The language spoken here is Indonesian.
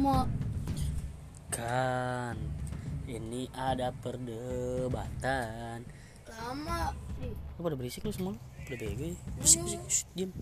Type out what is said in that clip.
mau kan ini ada perdebatan. Lama. Lu pada berisik lu semua lu pada bego ya. Berisik berisik. Diam